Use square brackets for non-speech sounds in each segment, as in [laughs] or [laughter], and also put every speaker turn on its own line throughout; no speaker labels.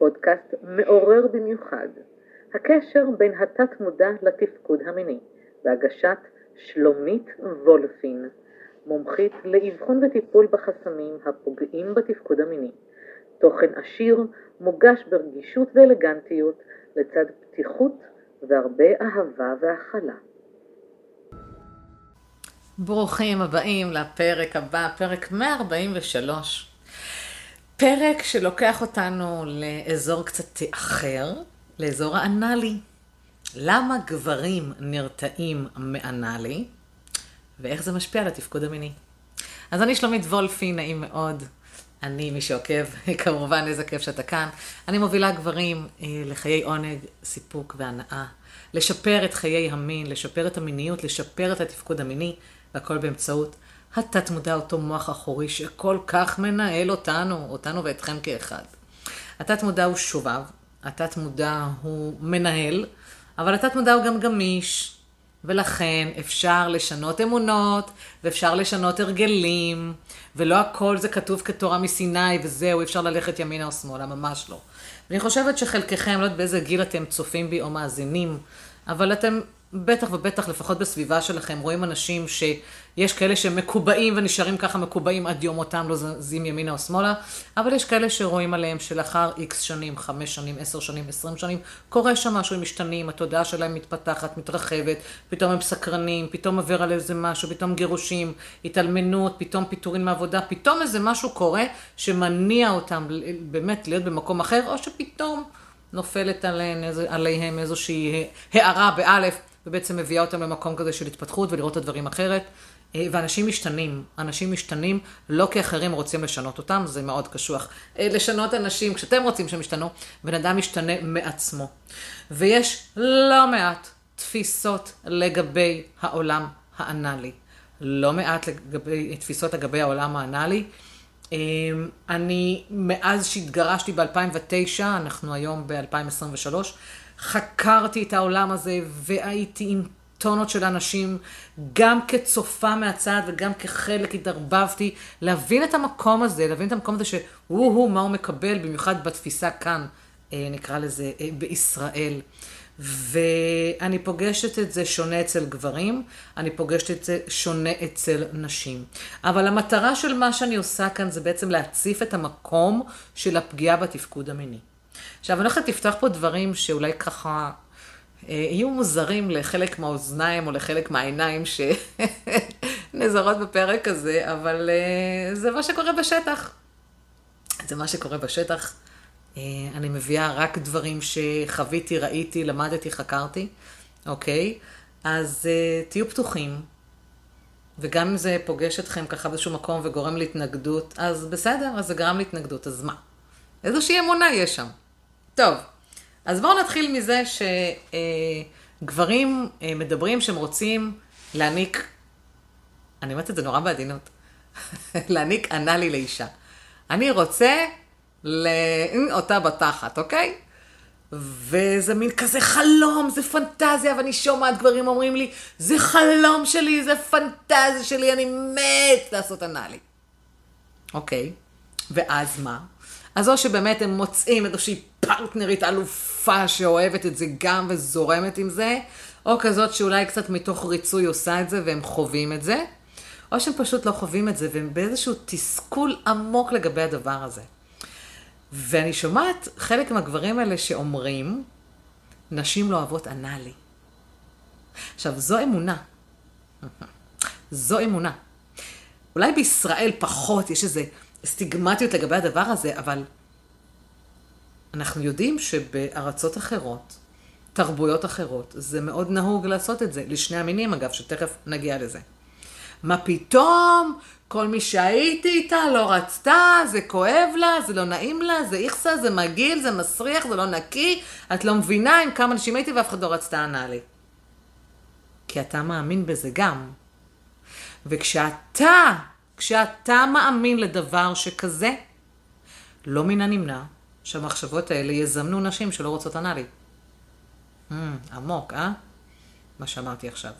פודקאסט מעורר במיוחד, הקשר בין התת מודע לתפקוד המיני, בהגשת שלומית וולפין, מומחית לאבחון וטיפול בחסמים הפוגעים בתפקוד המיני. תוכן עשיר, מוגש ברגישות ואלגנטיות, לצד פתיחות והרבה אהבה והכלה.
ברוכים הבאים לפרק הבא, פרק 143. פרק שלוקח אותנו לאזור קצת אחר, לאזור האנאלי. למה גברים נרתעים מאנאלי, ואיך זה משפיע על התפקוד המיני. אז אני שלומית וולפי, נעים מאוד. אני, מי שעוקב, [laughs] כמובן, איזה כיף שאתה כאן. אני מובילה גברים אה, לחיי עונג, סיפוק והנאה. לשפר את חיי המין, לשפר את המיניות, לשפר את התפקוד המיני, והכל באמצעות התת מודע, אותו מוח אחורי שכל כך מנהל אותנו, אותנו ואתכם כאחד. התת מודע הוא שובב, התת מודע הוא מנהל, אבל התת מודע הוא גם גמיש, ולכן אפשר לשנות אמונות, ואפשר לשנות הרגלים, ולא הכל זה כתוב כתורה מסיני וזהו, אפשר ללכת ימינה או שמאלה, ממש לא. ואני חושבת שחלקכם, לא יודעת באיזה גיל אתם צופים בי או מאזינים, אבל אתם בטח ובטח, לפחות בסביבה שלכם, רואים אנשים שיש כאלה שמקובעים ונשארים ככה מקובעים עד יום מותם, לא זזים ימינה או שמאלה, אבל יש כאלה שרואים עליהם שלאחר איקס שנים, חמש שנים, עשר שנים, עשרים שנים, קורה שם משהו, הם משתנים, התודעה שלהם מתפתחת, מתרחבת, פתאום הם סקרנים, פתאום עובר על איזה משהו, פתאום גירושים, התאלמנות, פתאום פיטורין מעבודה, פתאום איזה משהו קורה שמניע אותם באמת להיות במקום אחר, או שפתאום... נופלת עליהם, עליהם איזושהי הערה באלף, ובעצם מביאה אותם למקום כזה של התפתחות ולראות את הדברים אחרת. אה, ואנשים משתנים, אנשים משתנים לא כי אחרים רוצים לשנות אותם, זה מאוד קשוח. אה, לשנות אנשים, כשאתם רוצים שהם ישתנו, בן אדם משתנה מעצמו. ויש לא מעט תפיסות לגבי העולם האנאלי. לא מעט לגבי, תפיסות לגבי העולם האנאלי. אה, אני, מאז שהתגרשתי ב-2009, אנחנו היום ב-2023, חקרתי את העולם הזה והייתי עם טונות של אנשים, גם כצופה מהצד וגם כחלק התערבבתי, להבין את המקום הזה, להבין את המקום הזה שהוא-הוא מה הוא מקבל, במיוחד בתפיסה כאן, אה, נקרא לזה, אה, בישראל. ואני פוגשת את זה שונה אצל גברים, אני פוגשת את זה שונה אצל נשים. אבל המטרה של מה שאני עושה כאן זה בעצם להציף את המקום של הפגיעה בתפקוד המיני. עכשיו, אני הולכת לפתוח פה דברים שאולי ככה אה, יהיו מוזרים לחלק מהאוזניים או לחלק מהעיניים שנזרות [laughs] בפרק הזה, אבל אה, זה מה שקורה בשטח. זה מה שקורה בשטח. אה, אני מביאה רק דברים שחוויתי, ראיתי, למדתי, חקרתי, אוקיי? אז תהיו פתוחים, וגם אם זה פוגש אתכם ככה באיזשהו מקום וגורם להתנגדות, אז בסדר, אז זה גרם להתנגדות, אז מה? איזושהי אמונה יש שם. טוב, אז בואו נתחיל מזה שגברים אה, מדברים שהם רוצים להעניק, אני אומרת את זה נורא בעדינות, [laughs] להעניק אנאלי לאישה. אני רוצה לאותה בתחת, אוקיי? וזה מין כזה חלום, זה פנטזיה, ואני שומעת גברים אומרים לי, זה חלום שלי, זה פנטזיה שלי, אני מת לעשות אנאלי. אוקיי, ואז מה? אז או שבאמת הם מוצאים איזושהי פרטנרית אלופה שאוהבת את זה גם וזורמת עם זה, או כזאת שאולי קצת מתוך ריצוי עושה את זה והם חווים את זה, או שהם פשוט לא חווים את זה והם באיזשהו תסכול עמוק לגבי הדבר הזה. ואני שומעת חלק מהגברים האלה שאומרים, נשים לא אוהבות אנאלי. עכשיו, זו אמונה. [laughs] זו אמונה. אולי בישראל פחות, יש איזה סטיגמטיות לגבי הדבר הזה, אבל אנחנו יודעים שבארצות אחרות, תרבויות אחרות, זה מאוד נהוג לעשות את זה, לשני המינים אגב, שתכף נגיע לזה. מה פתאום, כל מי שהייתי איתה לא רצתה, זה כואב לה, זה לא נעים לה, זה איכסה, זה מגעיל, זה מסריח, זה לא נקי, את לא מבינה עם כמה אנשים הייתי ואף אחד לא רצתה ענה לי. כי אתה מאמין בזה גם. וכשאתה כשאתה מאמין לדבר שכזה, לא מן הנמנע שהמחשבות האלה יזמנו נשים שלא רוצות אנאלי. Mm, עמוק, אה? מה שאמרתי עכשיו.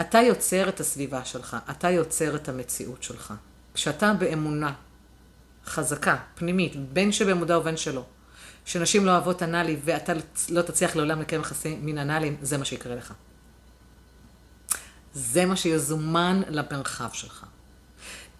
אתה יוצר את הסביבה שלך, אתה יוצר את המציאות שלך. כשאתה באמונה חזקה, פנימית, בין שבמודע ובין שלא, שנשים לא אוהבות אנאלי ואתה לא תצליח לעולם לקיים יחסי מין אנאליים, זה מה שיקרה לך. זה מה שיזומן למרחב שלך.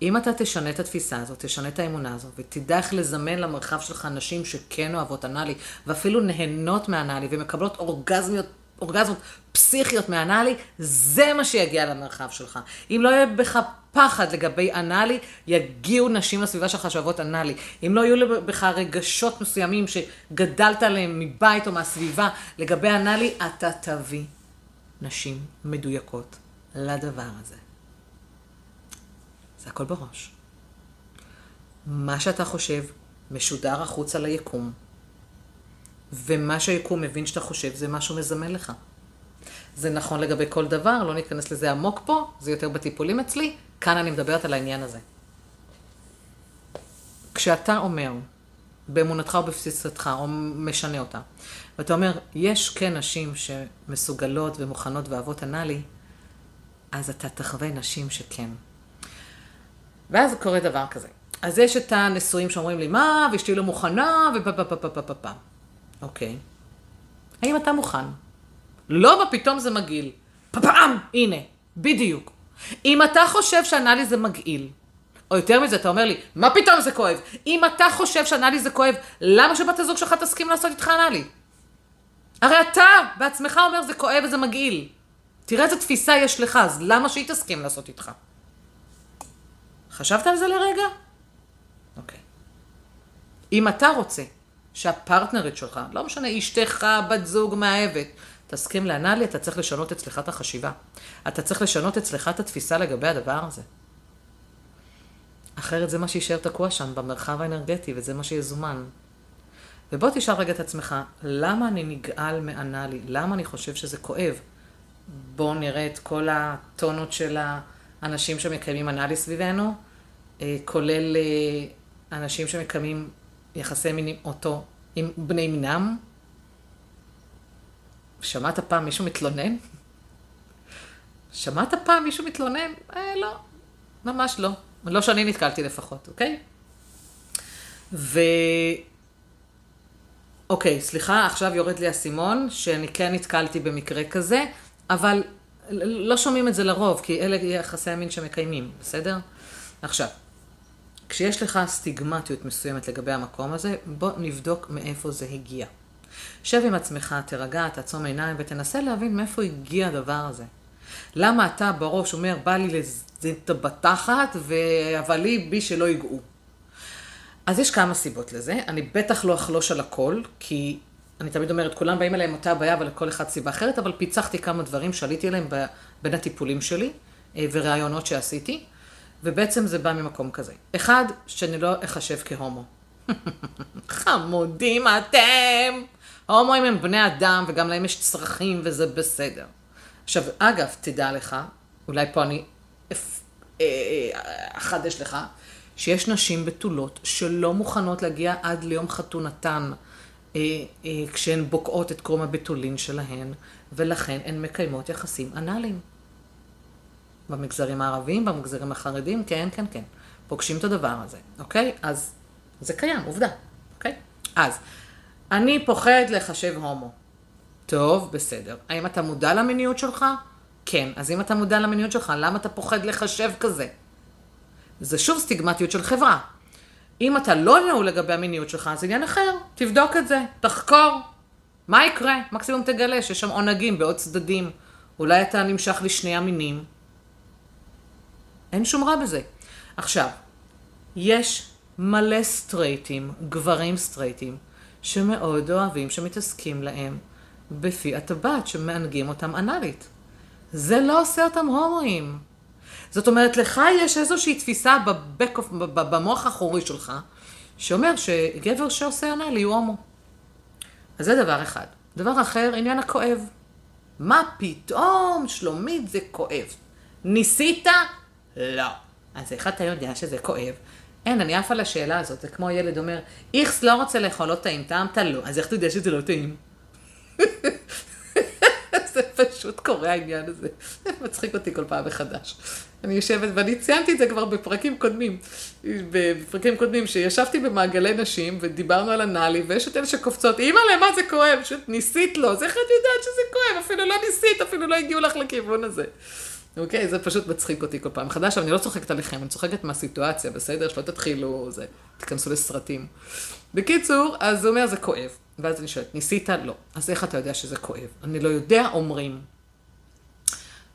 אם אתה תשנה את התפיסה הזאת, תשנה את האמונה הזאת, ותדע איך לזמן למרחב שלך נשים שכן אוהבות אנאלי, ואפילו נהנות מאנאלי, ומקבלות אורגזמיות, אורגזמות פסיכיות מאנאלי, זה מה שיגיע למרחב שלך. אם לא יהיה בך פחד לגבי אנאלי, יגיעו נשים לסביבה שלך שאוהבות אנאלי. אם לא יהיו בך רגשות מסוימים שגדלת עליהם מבית או מהסביבה לגבי אנאלי, אתה תביא נשים מדויקות לדבר הזה. זה הכל בראש. מה שאתה חושב משודר החוצה ליקום, ומה שהיקום מבין שאתה חושב זה מה שהוא מזמן לך. זה נכון לגבי כל דבר, לא ניכנס לזה עמוק פה, זה יותר בטיפולים אצלי, כאן אני מדברת על העניין הזה. כשאתה אומר, באמונתך או בבסיסתך, או משנה אותה, ואתה אומר, יש כן נשים שמסוגלות ומוכנות ואוהבות אנאלי, אז אתה תחווה נשים שכן. ואז קורה דבר כזה. אז יש את הנשואים שאומרים לי, מה, ואשתי לא מוכנה, ופה פה פה פה פה פה פה. אוקיי. האם אתה מוכן? לא, פתאום זה מגעיל. פפעם, הנה, בדיוק. אם אתה חושב שאנאלי זה מגעיל, או יותר מזה, אתה אומר לי, מה פתאום זה כואב? אם אתה חושב שאנאלי זה כואב, למה שבת הזוג שלך תסכים לעשות איתך אנאלי? הרי אתה בעצמך אומר זה כואב וזה מגעיל. תראה איזה תפיסה יש לך, אז למה שהיא תסכים לעשות איתך? חשבת על זה לרגע? אוקיי. אם אתה רוצה שהפרטנרית שלך, לא משנה, אשתך, בת זוג, מאהבת, תסכים לאנאלי, אתה צריך לשנות אצלך את החשיבה. אתה צריך לשנות אצלך את התפיסה לגבי הדבר הזה. אחרת זה מה שיישאר תקוע שם, במרחב האנרגטי, וזה מה שיזומן. ובוא תשאל רגע את עצמך, למה אני נגעל מאנאלי? למה אני חושב שזה כואב? בואו נראה את כל הטונות של האנשים שמקיימים אנאלי סביבנו, אה, כולל אה, אנשים שמקיימים יחסי מין עם אותו, עם בני מינם. שמעת פעם מישהו מתלונן? שמעת פעם מישהו מתלונן? אה, לא, ממש לא. לא שאני נתקלתי לפחות, אוקיי? ו... אוקיי, סליחה, עכשיו יורד לי האסימון, שאני כן נתקלתי במקרה כזה, אבל לא שומעים את זה לרוב, כי אלה יחסי המין שמקיימים, בסדר? עכשיו, כשיש לך סטיגמטיות מסוימת לגבי המקום הזה, בוא נבדוק מאיפה זה הגיע. שב עם עצמך, תירגע, תעצום עיניים ותנסה להבין מאיפה הגיע הדבר הזה. למה אתה בראש אומר, בא לי לזית בתחת, אבל לי בי שלא ייגעו. אז יש כמה סיבות לזה. אני בטח לא אחלוש על הכל, כי אני תמיד אומרת, כולם באים אליהם אותה בעיה, אבל לכל אחד סיבה אחרת, אבל פיצחתי כמה דברים שעליתי עליהם בין הטיפולים שלי אה, וראיונות שעשיתי, ובעצם זה בא ממקום כזה. אחד, שאני לא אחשב כהומו. [laughs] חמודים אתם! ההומואים הם בני אדם, וגם להם יש צרכים, וזה בסדר. עכשיו, אגב, תדע לך, אולי פה אני אה, אה, אחדש לך, שיש נשים בתולות שלא מוכנות להגיע עד ליום חתונתן. אה, אה, כשהן בוקעות את קרום הבתולין שלהן, ולכן הן מקיימות יחסים אנאליים. במגזרים הערביים, במגזרים החרדים, כן, כן, כן. פוגשים את הדבר הזה, אוקיי? אז זה קיים, עובדה, אוקיי? אז, אני פוחד לחשב הומו. טוב, בסדר. האם אתה מודע למיניות שלך? כן. אז אם אתה מודע למיניות שלך, למה אתה פוחד לחשב כזה? זה שוב סטיגמטיות של חברה. אם אתה לא נעול לגבי המיניות שלך, זה עניין אחר. תבדוק את זה, תחקור. מה יקרה? מקסימום תגלה שיש שם עונגים בעוד צדדים. אולי אתה נמשך לשני המינים. אין שום רע בזה. עכשיו, יש מלא סטרייטים, גברים סטרייטים, שמאוד אוהבים שמתעסקים להם בפי הטבעת, שמענגים אותם אנאלית. זה לא עושה אותם הומואים. זאת אומרת, לך יש איזושהי תפיסה בבק, במוח האחורי שלך, שאומר שגבר שעושה אנאלי הוא הומו. אז זה דבר אחד. דבר אחר, עניין הכואב. מה פתאום, שלומית, זה כואב. ניסית? לא. אז איך אתה יודע שזה כואב? אין, אני עפה לשאלה הזאת, זה כמו ילד אומר, איכס לא רוצה לאכול, לא טעים, טעמת לא, אז איך אתה יודע שזה לא טעים? [laughs] זה פשוט קורה העניין הזה. מצחיק אותי כל פעם מחדש. אני יושבת, ואני ציינתי את זה כבר בפרקים קודמים, בפרקים קודמים, שישבתי במעגלי נשים ודיברנו על הנאלי, ויש את אלה שקופצות, אימא'לה, מה זה כואב? פשוט ניסית לו, אז איך את יודעת שזה כואב? אפילו לא ניסית, אפילו לא הגיעו לך לכיוון הזה. אוקיי? זה פשוט מצחיק אותי כל פעם מחדש, אבל אני לא צוחקת עליכם, אני צוחקת מהסיטואציה, בסדר? שלא תתחילו, זה, תיכנסו לסרטים. בקיצור, אז הוא אומר, זה כואב. ואז אני שואלת, ניסית? לא. אז איך אתה יודע שזה כואב? אני לא יודע, אומרים.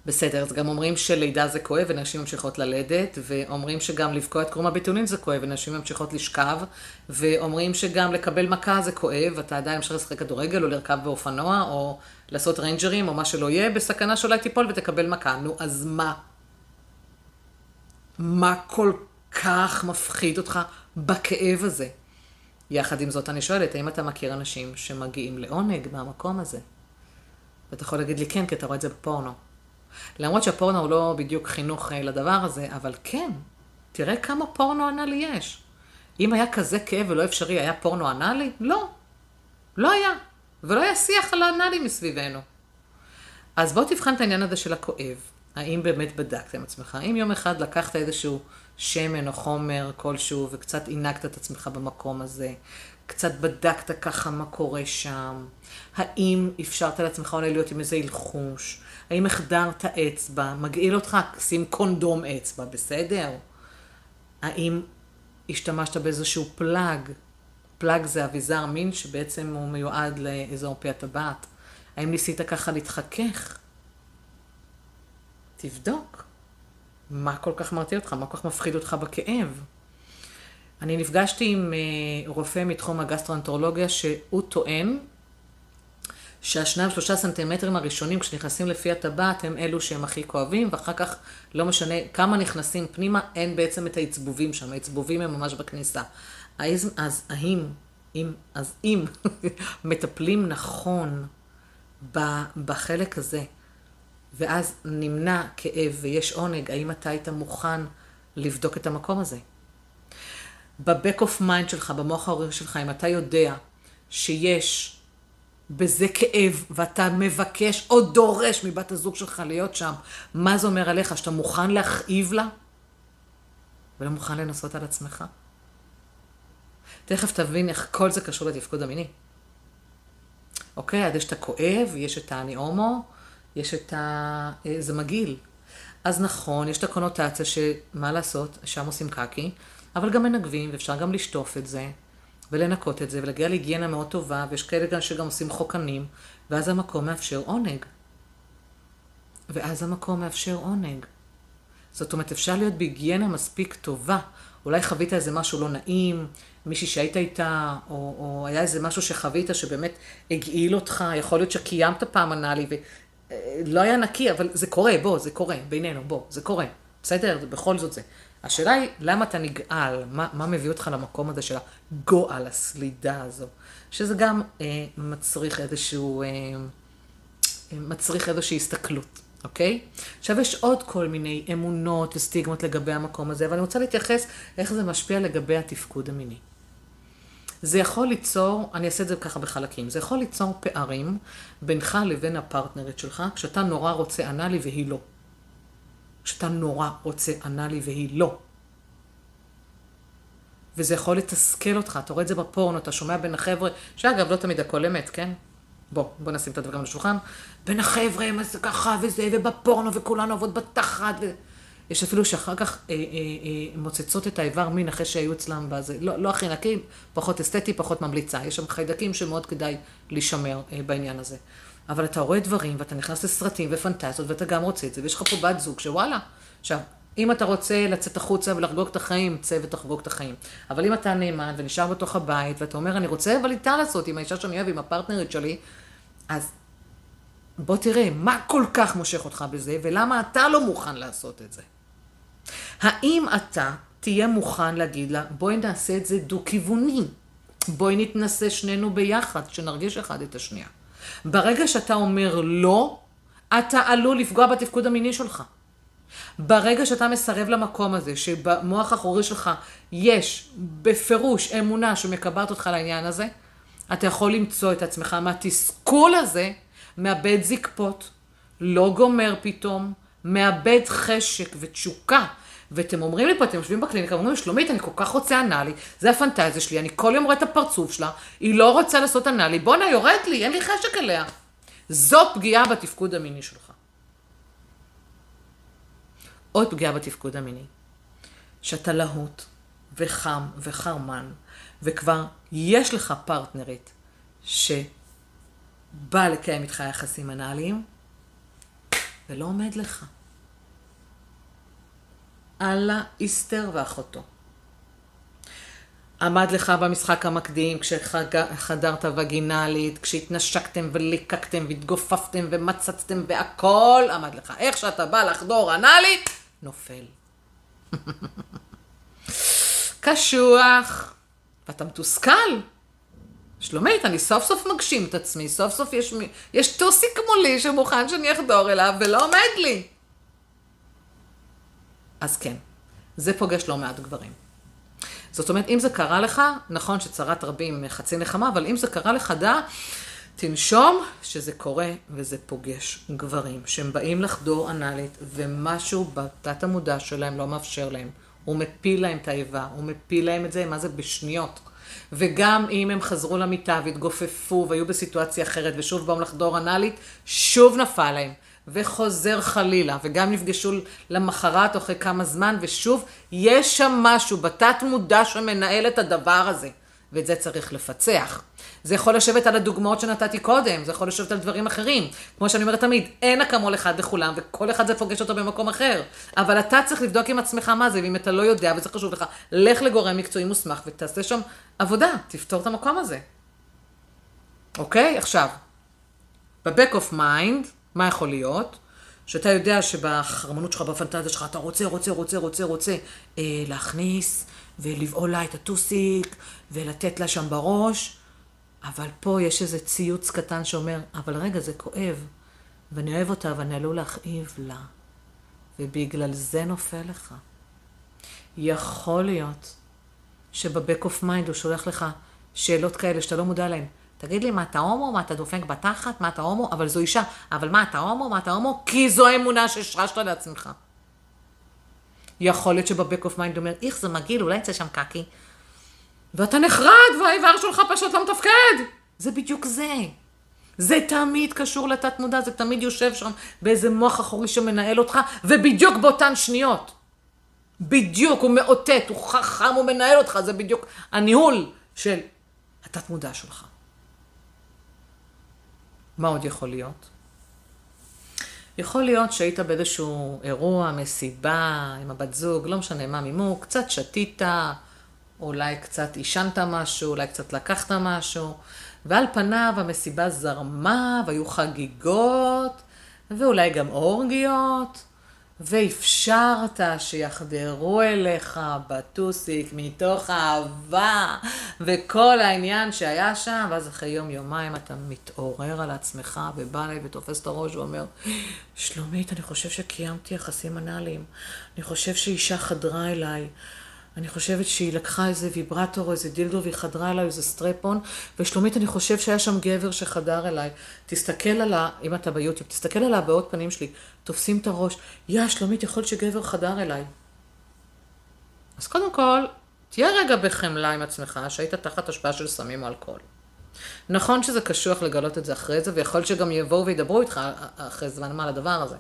בסדר, אז גם אומרים שלידה זה כואב ונשים ממשיכות ללדת, ואומרים שגם לבקוע את קרום הביטולין זה כואב ונשים ממשיכות לשכב, ואומרים שגם לקבל מכה זה כואב, אתה עדיין ממשיך לשחק כדורגל או לרכב באופנוע, או לעשות ריינג'רים או מה שלא יהיה, בסכנה שאולי תיפול ותקבל מכה. נו, אז מה? מה כל כך מפחיד אותך בכאב הזה? יחד עם זאת, אני שואלת, האם אתה מכיר אנשים שמגיעים לעונג מהמקום הזה? ואתה יכול להגיד לי כן, כי אתה רואה את זה בפורנו. למרות שהפורנו הוא לא בדיוק חינוך אה, לדבר הזה, אבל כן, תראה כמה פורנו אנאלי יש. אם היה כזה כאב ולא אפשרי, היה פורנו אנאלי? לא. לא היה. ולא היה שיח על האנאלי מסביבנו. אז בוא תבחן את העניין הזה של הכואב. האם באמת בדקת עם עצמך? האם יום אחד לקחת איזשהו שמן או חומר כלשהו וקצת עינקת את עצמך במקום הזה? קצת בדקת ככה מה קורה שם? האם אפשרת לעצמך אולי להיות עם איזה הלחוש? האם החדרת אצבע? מגעיל אותך? שים קונדום אצבע, בסדר? האם השתמשת באיזשהו פלאג? פלאג זה אביזר מין שבעצם הוא מיועד לאזור פי הטבעת. האם ניסית ככה להתחכך? תבדוק. מה כל כך מרתיע אותך? מה כל כך מפחיד אותך בכאב? אני נפגשתי עם אה, רופא מתחום הגסטרואנטרולוגיה שהוא טוען שהשניים שלושה סנטימטרים הראשונים כשנכנסים לפי הטבעת הם אלו שהם הכי כואבים ואחר כך לא משנה כמה נכנסים פנימה אין בעצם את העצבובים שם, העצבובים הם ממש בכניסה. אז, אז האם, אם, אז אם [laughs] מטפלים נכון בחלק הזה ואז נמנע כאב ויש עונג, האם אתה היית מוכן לבדוק את המקום הזה? ב back of mind שלך, במוח האחורי שלך, אם אתה יודע שיש בזה כאב, ואתה מבקש או דורש מבת הזוג שלך להיות שם, מה זה אומר עליך? שאתה מוכן להכאיב לה? ולא מוכן לנסות על עצמך? תכף תבין איך כל זה קשור לתפקוד המיני. אוקיי? אז יש את הכואב, יש את האני הומו, יש את ה... אה, זה מגעיל. אז נכון, יש את הקונוטציה שמה לעשות, שם עושים קקי, אבל גם מנגבים, ואפשר גם לשטוף את זה, ולנקות את זה, ולהגיע להיגיינה מאוד טובה, ויש כאלה גם שגם עושים חוקנים, ואז המקום מאפשר עונג. ואז המקום מאפשר עונג. זאת אומרת, אפשר להיות בהיגיינה מספיק טובה. אולי חווית איזה משהו לא נעים, מישהי שהיית איתה, או, או היה איזה משהו שחווית שבאמת הגעיל אותך, יכול להיות שקיימת פעם אנאלי ולא היה נקי, אבל זה קורה, בוא, זה קורה, בינינו, בוא, זה קורה. בסדר? בכל זאת זה. השאלה היא, למה אתה נגעל? מה, מה מביא אותך למקום הזה של הגועל, הסלידה הזו? שזה גם אה, מצריך איזשהו, אה, מצריך איזושהי הסתכלות, אוקיי? עכשיו, יש עוד כל מיני אמונות וסטיגמות לגבי המקום הזה, אבל אני רוצה להתייחס איך זה משפיע לגבי התפקוד המיני. זה יכול ליצור, אני אעשה את זה ככה בחלקים, זה יכול ליצור פערים בינך לבין הפרטנרית שלך, כשאתה נורא רוצה אנאלי והיא לא. שאתה נורא רוצה אנאלי והיא לא. וזה יכול לתסכל אותך, אתה רואה את זה בפורנו, אתה שומע בין החבר'ה, שאגב, לא תמיד הכל אמת, כן? בוא, בוא נשים את הדברים על השולחן. בין החבר'ה, הם עשו ככה וזה, ובפורנו, וכולנו עובד בתחת. ו... יש אפילו שאחר כך אה, אה, אה, מוצצות את האיבר מין אחרי שהיו אצלם בזה. לא, לא הכי נקי, פחות אסתטי, פחות ממליצה. יש שם חיידקים שמאוד כדאי לשמר אה, בעניין הזה. אבל אתה רואה דברים, ואתה נכנס לסרטים ופנטזיות, ואתה גם רוצה את זה, ויש לך פה בת זוג שוואלה. עכשיו, אם אתה רוצה לצאת החוצה ולחגוג את החיים, צא ותחגוג את החיים. אבל אם אתה נאמן ונשאר בתוך הבית, ואתה אומר, אני רוצה אבל איתה לעשות, עם האישה שאני אוהב, עם הפרטנרית שלי, אז בוא תראה, מה כל כך מושך אותך בזה, ולמה אתה לא מוכן לעשות את זה. האם אתה תהיה מוכן להגיד לה, בואי נעשה את זה דו-כיווני. בואי נתנסה שנינו ביחד, שנרגיש אחד את השנייה. ברגע שאתה אומר לא, אתה עלול לפגוע בתפקוד המיני שלך. ברגע שאתה מסרב למקום הזה, שבמוח האחורי שלך יש בפירוש אמונה שמקבעת אותך לעניין הזה, אתה יכול למצוא את עצמך מהתסכול הזה, מאבד זקפות, לא גומר פתאום, מאבד חשק ותשוקה. ואתם אומרים לי פה, אתם יושבים בקליניקה, אומרים לי, שלומית, אני כל כך רוצה אנאלי, זה הפנטזיה שלי, אני כל יום רואה את הפרצוף שלה, היא לא רוצה לעשות אנאלי, בואנה, יורד לי, אין לי חשק אליה. זו פגיעה בתפקוד המיני שלך. עוד פגיעה בתפקוד המיני, שאתה להוט וחם וחרמן, וכבר יש לך פרטנרית שבאה לקיים איתך יחסים אנאליים, ולא עומד לך. אללה איסתר ואחותו. עמד לך במשחק המקדים כשחדרת וגינלית, כשהתנשקתם וליקקתם והתגופפתם ומצצתם והכל עמד לך. איך שאתה בא לחדור אנאלית, נופל. [laughs] קשוח, ואתה מתוסכל. שלומית, אני סוף סוף מגשים את עצמי, סוף סוף יש, יש טוסיק מולי שמוכן שאני אחדור אליו ולא עומד לי. אז כן, זה פוגש לא מעט גברים. זאת אומרת, אם זה קרה לך, נכון שצרת רבים חצי נחמה, אבל אם זה קרה לך, דע, תנשום שזה קורה וזה פוגש גברים שהם באים לחדור אנאלית ומשהו בתת המודע שלהם לא מאפשר להם. הוא מפיל להם את האיבה, הוא מפיל להם את זה, מה זה? בשניות. וגם אם הם חזרו למיטה והתגופפו והיו בסיטואציה אחרת ושוב באו לחדור אנאלית, שוב נפל להם. וחוזר חלילה, וגם נפגשו למחרת אחרי כמה זמן, ושוב, יש שם משהו בתת מודע שמנהל את הדבר הזה, ואת זה צריך לפצח. זה יכול לשבת על הדוגמאות שנתתי קודם, זה יכול לשבת על דברים אחרים. כמו שאני אומרת תמיד, אין אקמול אחד לכולם, וכל אחד זה פוגש אותו במקום אחר. אבל אתה צריך לבדוק עם עצמך מה זה, ואם אתה לא יודע וזה חשוב לך, לך לגורם מקצועי מוסמך ותעשה שם עבודה, תפתור את המקום הזה. אוקיי? עכשיו, ב-back of mind, מה יכול להיות? שאתה יודע שבחרמנות שלך, בפנטזיה שלך, אתה רוצה, רוצה, רוצה, רוצה, רוצה אה, להכניס ולבעול לה את הטוסיק ולתת לה שם בראש, אבל פה יש איזה ציוץ קטן שאומר, אבל רגע, זה כואב, ואני אוהב אותה, ואני עלול להכאיב לה, ובגלל זה נופל לך. יכול להיות שב back of mind הוא שולח לך שאלות כאלה שאתה לא מודע להן. תגיד לי, מה אתה הומו? מה אתה דופק בתחת? מה אתה הומו? אבל זו אישה. אבל מה אתה הומו? מה אתה הומו? כי זו האמונה שהשרשת לעצמך. יכול להיות שב back of mind אומר, איך זה מגעיל, אולי יצא שם קקי. ואתה נחרד, והאיבר שלך פשוט לא מתפקד. זה בדיוק זה. זה תמיד קשור לתת מודע, זה תמיד יושב שם באיזה מוח אחורי שמנהל אותך, ובדיוק באותן שניות. בדיוק, הוא מאותת, הוא חכם, הוא מנהל אותך, זה בדיוק הניהול של התת מודע שלך. מה עוד יכול להיות? יכול להיות שהיית באיזשהו אירוע, מסיבה, עם הבת זוג, לא משנה מה מימו, קצת שתית, אולי קצת עישנת משהו, אולי קצת לקחת משהו, ועל פניו המסיבה זרמה, והיו חגיגות, ואולי גם אורגיות, ואפשרת שיחדרו אליך בטוסיק מתוך אהבה וכל העניין שהיה שם, ואז אחרי יום-יומיים אתה מתעורר על עצמך ובא אליי ותופס את הראש ואומר, שלומית, אני חושב שקיימתי יחסים אנאליים, אני חושב שאישה חדרה אליי. אני חושבת שהיא לקחה איזה ויברטור או איזה דילדו והיא חדרה אליי איזה סטרפון, ושלומית, אני חושב שהיה שם גבר שחדר אליי. תסתכל על ה... אם אתה ביוטיוב, תסתכל על הבעות פנים שלי, תופסים את הראש, יא, שלומית, יכול להיות שגבר חדר אליי. אז קודם כל, תהיה רגע בחמלה עם עצמך, שהיית תחת השפעה של סמים או אלכוהול. נכון שזה קשוח לגלות את זה אחרי זה, ויכול להיות שגם יבואו וידברו איתך אחרי זמן מה על הדבר הזה.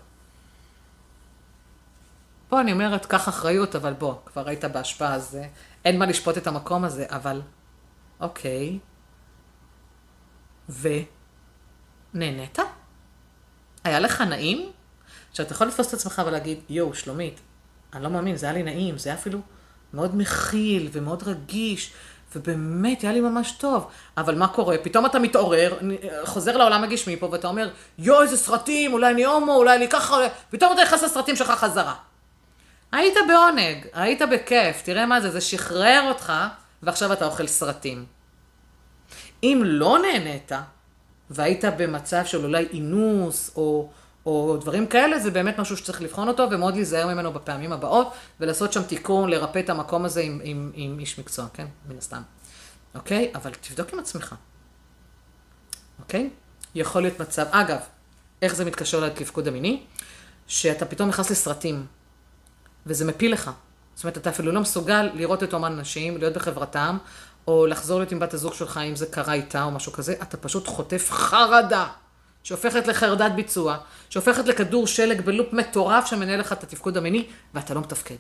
פה אני אומרת, קח אחריות, אבל בוא, כבר היית בהשפעה, הזה, אין מה לשפוט את המקום הזה, אבל אוקיי. ונהנית? היה לך נעים? עכשיו, אתה יכול לתפוס את עצמך ולהגיד, יואו, שלומית, אני לא מאמין, זה היה לי נעים, זה היה אפילו מאוד מכיל ומאוד רגיש, ובאמת, היה לי ממש טוב. אבל מה קורה? פתאום אתה מתעורר, חוזר לעולם הגשמי פה, ואתה אומר, יואו, איזה סרטים, אולי אני הומו, אולי אני ככה, פתאום אתה נכנס לסרטים שלך חזרה. היית בעונג, היית בכיף, תראה מה זה, זה שחרר אותך, ועכשיו אתה אוכל סרטים. אם לא נהנית, והיית במצב של אולי אינוס, או, או דברים כאלה, זה באמת משהו שצריך לבחון אותו, ומאוד להיזהר ממנו בפעמים הבאות, ולעשות שם תיקון, לרפא את המקום הזה עם, עם, עם איש מקצוע, כן? מן הסתם. אוקיי? אבל תבדוק עם עצמך. אוקיי? יכול להיות מצב, אגב, איך זה מתקשר לתפקוד המיני? שאתה פתאום נכנס לסרטים, וזה מפיל לך. זאת אומרת, אתה אפילו לא מסוגל לראות את אומן נשים, להיות בחברתם, או לחזור להיות עם בת הזוג שלך, אם זה קרה איתה או משהו כזה, אתה פשוט חוטף חרדה, שהופכת לחרדת ביצוע, שהופכת לכדור שלג בלופ מטורף שמנהל לך את התפקוד המיני, ואתה לא מתפקד.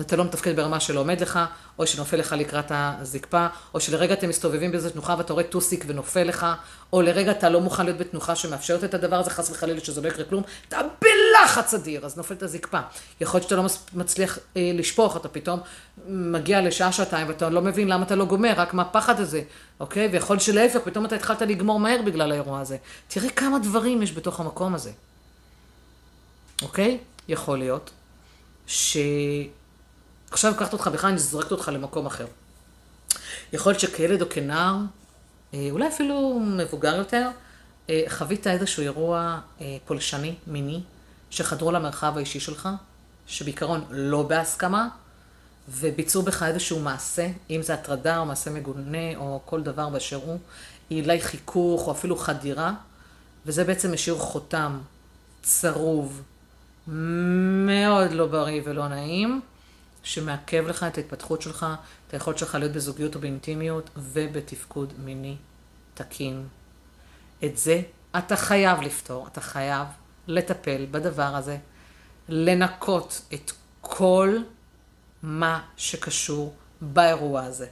אתה לא מתפקד ברמה שלא עומד לך, או שנופל לך לקראת הזקפה, או שלרגע אתם מסתובבים באיזו תנוחה ואתה רואה טוסיק ונופל לך, או לרגע אתה לא מוכן להיות בתנוחה שמאפשרת את הדבר הזה, חס וחלילה שזה לא יקרה כלום, אתה בלחץ אדיר, אז נופלת הזקפה. יכול להיות שאתה לא מצליח אה, לשפוך, אתה פתאום מגיע לשעה, שעתיים, ואתה לא מבין למה אתה לא גומר, רק מהפחד הזה, אוקיי? ויכול שלהפך, פתאום אתה התחלת לגמור מהר בגלל האירוע הזה. תראה כמה דברים יש בתוך המקום הזה, אוקיי? יכול להיות ש... עכשיו לקחת אותך בכלל, אני זורקת אותך למקום אחר. יכול להיות שכילד או כנער, אה, אולי אפילו מבוגר יותר, אה, חווית איזשהו אירוע אה, פולשני, מיני, שחדרו למרחב האישי שלך, שבעיקרון לא בהסכמה, וביצעו בך איזשהו מעשה, אם זה הטרדה או מעשה מגונה או כל דבר באשר הוא, עילי חיכוך או אפילו חדירה, וזה בעצם משאיר חותם צרוב, מאוד לא בריא ולא נעים. שמעכב לך את ההתפתחות שלך, את היכולת שלך להיות בזוגיות או באינטימיות ובתפקוד מיני תקין. את זה אתה חייב לפתור, אתה חייב לטפל בדבר הזה, לנקות את כל מה שקשור באירוע הזה.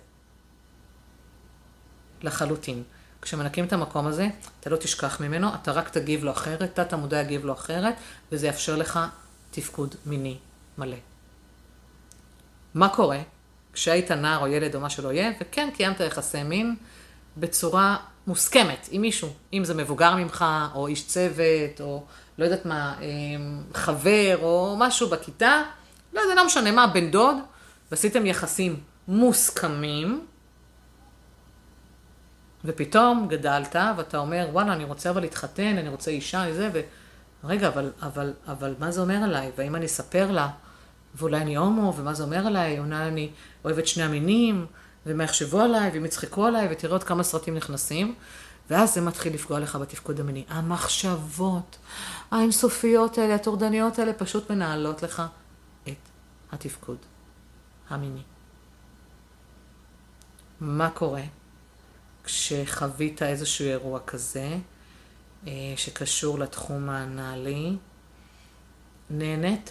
לחלוטין. כשמנקים את המקום הזה, אתה לא תשכח ממנו, אתה רק תגיב לו אחרת, תת המודע יגיב לו אחרת, וזה יאפשר לך תפקוד מיני מלא. מה קורה כשהיית נער או ילד או מה שלא יהיה, וכן קיימת יחסי מין בצורה מוסכמת עם מישהו, אם זה מבוגר ממך, או איש צוות, או לא יודעת מה, אמ, חבר, או משהו בכיתה, לא יודע, לא משנה מה, בן דוד, ועשיתם יחסים מוסכמים, ופתאום גדלת, ואתה אומר, וואלה, אני רוצה אבל להתחתן, אני רוצה אישה, זה, ו... רגע, אבל, אבל, אבל מה זה אומר עליי? והאם אני אספר לה? ואולי אני הומו, ומה זה אומר עליי, אולי אני אוהבת שני המינים, ומה יחשבו עליי, והם יצחקו עליי, ותראה עוד כמה סרטים נכנסים. ואז זה מתחיל לפגוע לך בתפקוד המיני. המחשבות האינסופיות האלה, הטורדניות האלה, פשוט מנהלות לך את התפקוד המיני. מה קורה כשחווית איזשהו אירוע כזה, אה, שקשור לתחום האנאלי? נהנית,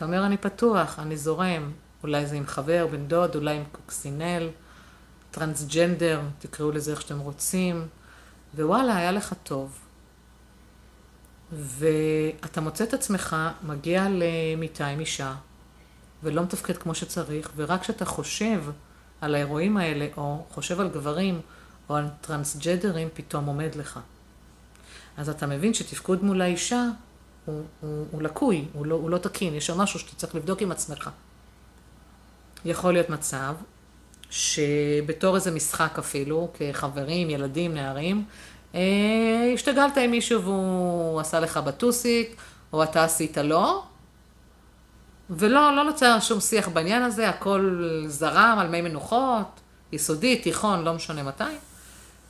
אתה אומר, אני פתוח, אני זורם. אולי זה עם חבר, בן דוד, אולי עם קוקסינל, טרנסג'נדר, תקראו לזה איך שאתם רוצים. ווואלה, היה לך טוב. ואתה מוצא את עצמך מגיע למיטה עם אישה, ולא מתפקד כמו שצריך, ורק כשאתה חושב על האירועים האלה, או חושב על גברים, או על טרנסג'נדרים, פתאום עומד לך. אז אתה מבין שתפקוד מול האישה הוא, הוא, הוא לקוי, הוא לא, הוא לא תקין, יש שם משהו שאתה צריך לבדוק עם עצמך. יכול להיות מצב שבתור איזה משחק אפילו, כחברים, ילדים, נערים, אה, השתגלת עם מישהו והוא עשה לך בטוסיק, או אתה עשית לו, ולא, לא נוצר שום שיח בעניין הזה, הכל זרם על מי מנוחות, יסודי, תיכון, לא משנה מתי,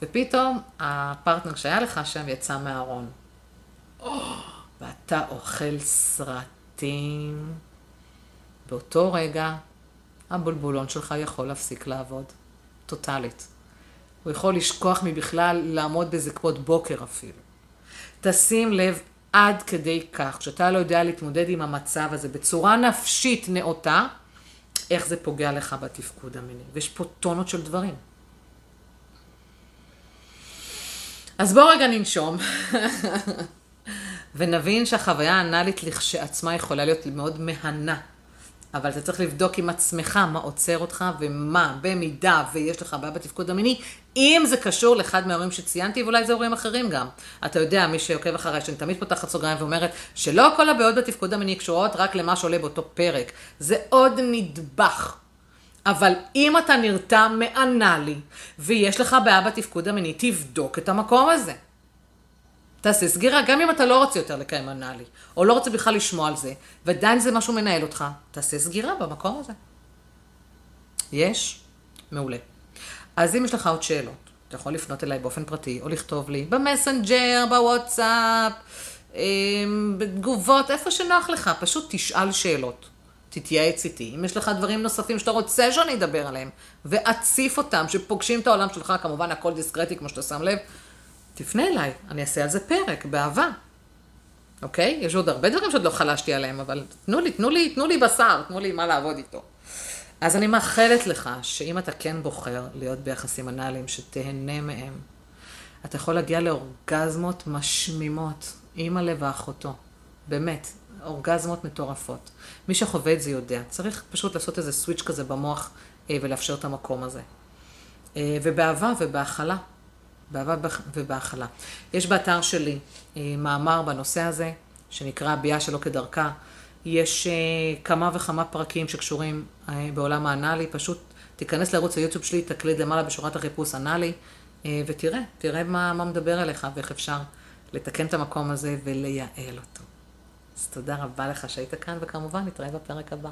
ופתאום הפרטנר שהיה לך שם יצא מהארון. Oh. ואתה אוכל סרטים, באותו רגע הבולבולון שלך יכול להפסיק לעבוד, טוטאלית. הוא יכול לשכוח מבכלל לעמוד בזקפות בוקר אפילו. תשים לב עד כדי כך, שאתה לא יודע להתמודד עם המצב הזה בצורה נפשית נאותה, איך זה פוגע לך בתפקוד המיני. ויש פה טונות של דברים. אז בואו רגע ננשום. [laughs] ונבין שהחוויה האנאלית לכשעצמה יכולה להיות מאוד מהנה. אבל אתה צריך לבדוק עם עצמך מה עוצר אותך ומה, במידה ויש לך בעיה בתפקוד המיני, אם זה קשור לאחד מההורים שציינתי, ואולי זה הורים אחרים גם. אתה יודע, מי שעוקב אחריי, שאני תמיד פותחת סוגריים ואומרת שלא כל הבעיות בתפקוד המיני קשורות רק למה שעולה באותו פרק. זה עוד נדבך. אבל אם אתה נרתע מאנאלי, ויש לך בעיה בתפקוד המיני, תבדוק את המקום הזה. תעשה סגירה, גם אם אתה לא רוצה יותר לקיים אנאלי, או לא רוצה בכלל לשמוע על זה, ועדיין זה משהו מנהל אותך, תעשה סגירה במקום הזה. יש? מעולה. אז אם יש לך עוד שאלות, אתה יכול לפנות אליי באופן פרטי, או לכתוב לי במסנג'ר, בוואטסאפ, בתגובות, איפה שנוח לך, פשוט תשאל שאלות. תתייעץ איתי. אם יש לך דברים נוספים שאתה רוצה שאני אדבר עליהם, ואציף אותם, שפוגשים את העולם שלך, כמובן הכל דיסקרטי, כמו שאתה שם לב, תפנה אליי, אני אעשה על זה פרק, באהבה. אוקיי? יש עוד הרבה דברים שעוד לא חלשתי עליהם, אבל תנו לי, תנו לי, תנו לי בשר, תנו לי מה לעבוד איתו. אז אני מאחלת לך שאם אתה כן בוחר להיות ביחסים אנאליים, שתהנה מהם, אתה יכול להגיע לאורגזמות משמימות, אימא ואחותו. באמת, אורגזמות מטורפות. מי שחווה את זה יודע. צריך פשוט לעשות איזה סוויץ' כזה במוח אה, ולאפשר את המקום הזה. אה, ובאהבה ובהכלה. באהבה ובהכלה. יש באתר שלי אה, מאמר בנושא הזה, שנקרא ביאה שלא כדרכה. יש כמה וכמה פרקים שקשורים בעולם האנאלי, פשוט תיכנס לערוץ היוטיוב שלי, תקליד למעלה בשורת החיפוש אנאלי, ותראה, תראה מה, מה מדבר אליך ואיך אפשר לתקן את המקום הזה ולייעל אותו. אז תודה רבה לך שהיית כאן, וכמובן נתראה בפרק הבא.